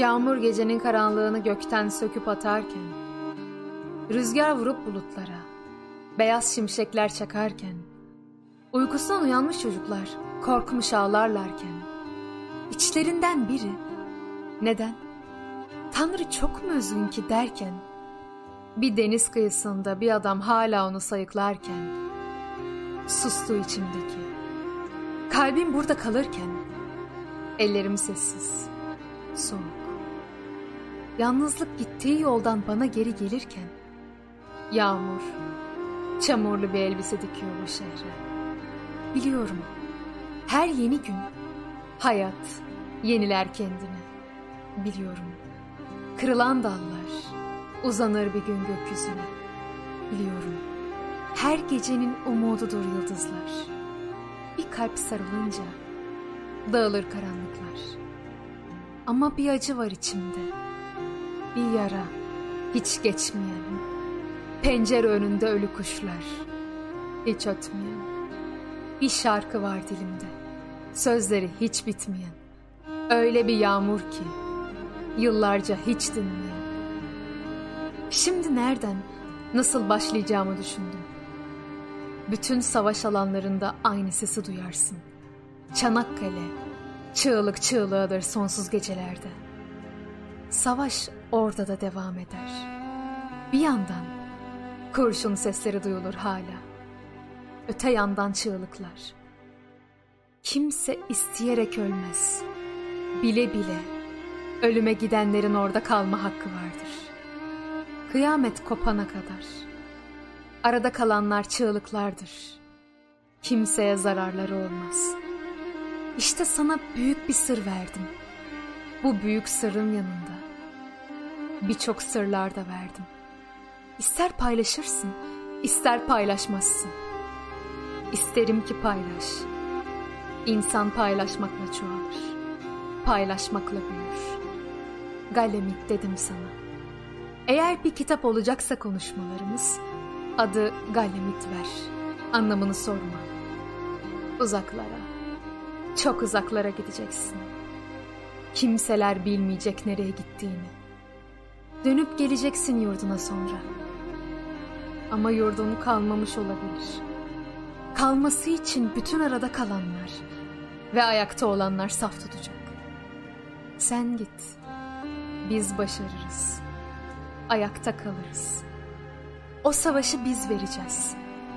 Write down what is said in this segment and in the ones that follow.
Yağmur gecenin karanlığını gökten söküp atarken, rüzgar vurup bulutlara, beyaz şimşekler çakarken, uykusundan uyanmış çocuklar korkmuş ağlarlarken, içlerinden biri, neden, Tanrı çok mu üzgün ki? derken, bir deniz kıyısında bir adam hala onu sayıklarken, sustu içimdeki, kalbim burada kalırken, ellerim sessiz, soğuk. Yalnızlık gittiği yoldan bana geri gelirken, yağmur, çamurlu bir elbise dikiyor bu şehre. Biliyorum, her yeni gün, hayat yeniler kendini. Biliyorum, kırılan dallar uzanır bir gün gökyüzüne. Biliyorum, her gecenin umududur yıldızlar. Bir kalp sarılınca dağılır karanlıklar. Ama bir acı var içimde. Bir yara hiç geçmeyen. Pencere önünde ölü kuşlar. Hiç ötmeyen. Bir şarkı var dilimde. Sözleri hiç bitmeyen. Öyle bir yağmur ki yıllarca hiç dinmeyen. Şimdi nereden, nasıl başlayacağımı düşündüm. Bütün savaş alanlarında aynı sesi duyarsın. Çanakkale, çığlık çığlığıdır sonsuz gecelerde. Savaş orada da devam eder. Bir yandan kurşun sesleri duyulur hala. Öte yandan çığlıklar. Kimse isteyerek ölmez. Bile bile ölüme gidenlerin orada kalma hakkı vardır. Kıyamet kopana kadar. Arada kalanlar çığlıklardır. Kimseye zararları olmaz. İşte sana büyük bir sır verdim. Bu büyük sırrın yanında birçok sırlar da verdim. İster paylaşırsın, ister paylaşmazsın. İsterim ki paylaş. İnsan paylaşmakla çoğalır. Paylaşmakla büyür. Galemit dedim sana. Eğer bir kitap olacaksa konuşmalarımız, adı Galemit ver. Anlamını sorma. Uzaklara, çok uzaklara gideceksin. Kimseler bilmeyecek nereye gittiğini. Dönüp geleceksin yurduna sonra. Ama yurdun kalmamış olabilir. Kalması için bütün arada kalanlar ve ayakta olanlar saf tutacak. Sen git. Biz başarırız. Ayakta kalırız. O savaşı biz vereceğiz.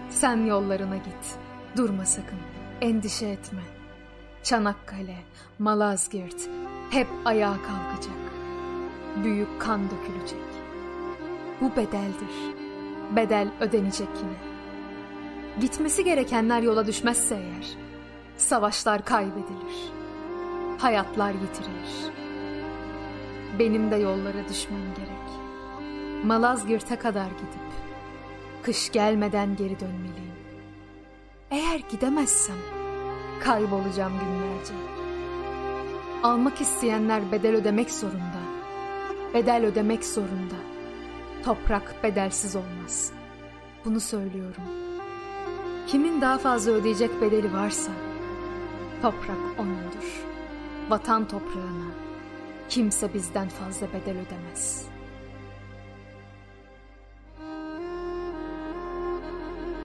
Sen yollarına git. Durma sakın. Endişe etme. Çanakkale, Malazgirt hep ayağa kalkacak. Büyük kan dökülecek. Bu bedeldir. Bedel ödenecek yine. Gitmesi gerekenler yola düşmezse eğer, savaşlar kaybedilir. Hayatlar yitirilir. Benim de yollara düşmem gerek. Malazgirt'e kadar gidip, kış gelmeden geri dönmeliyim. Eğer gidemezsem, kaybolacağım günlerce. Almak isteyenler bedel ödemek zorunda. Bedel ödemek zorunda. Toprak bedelsiz olmaz. Bunu söylüyorum. Kimin daha fazla ödeyecek bedeli varsa toprak onundur. Vatan toprağına kimse bizden fazla bedel ödemez.''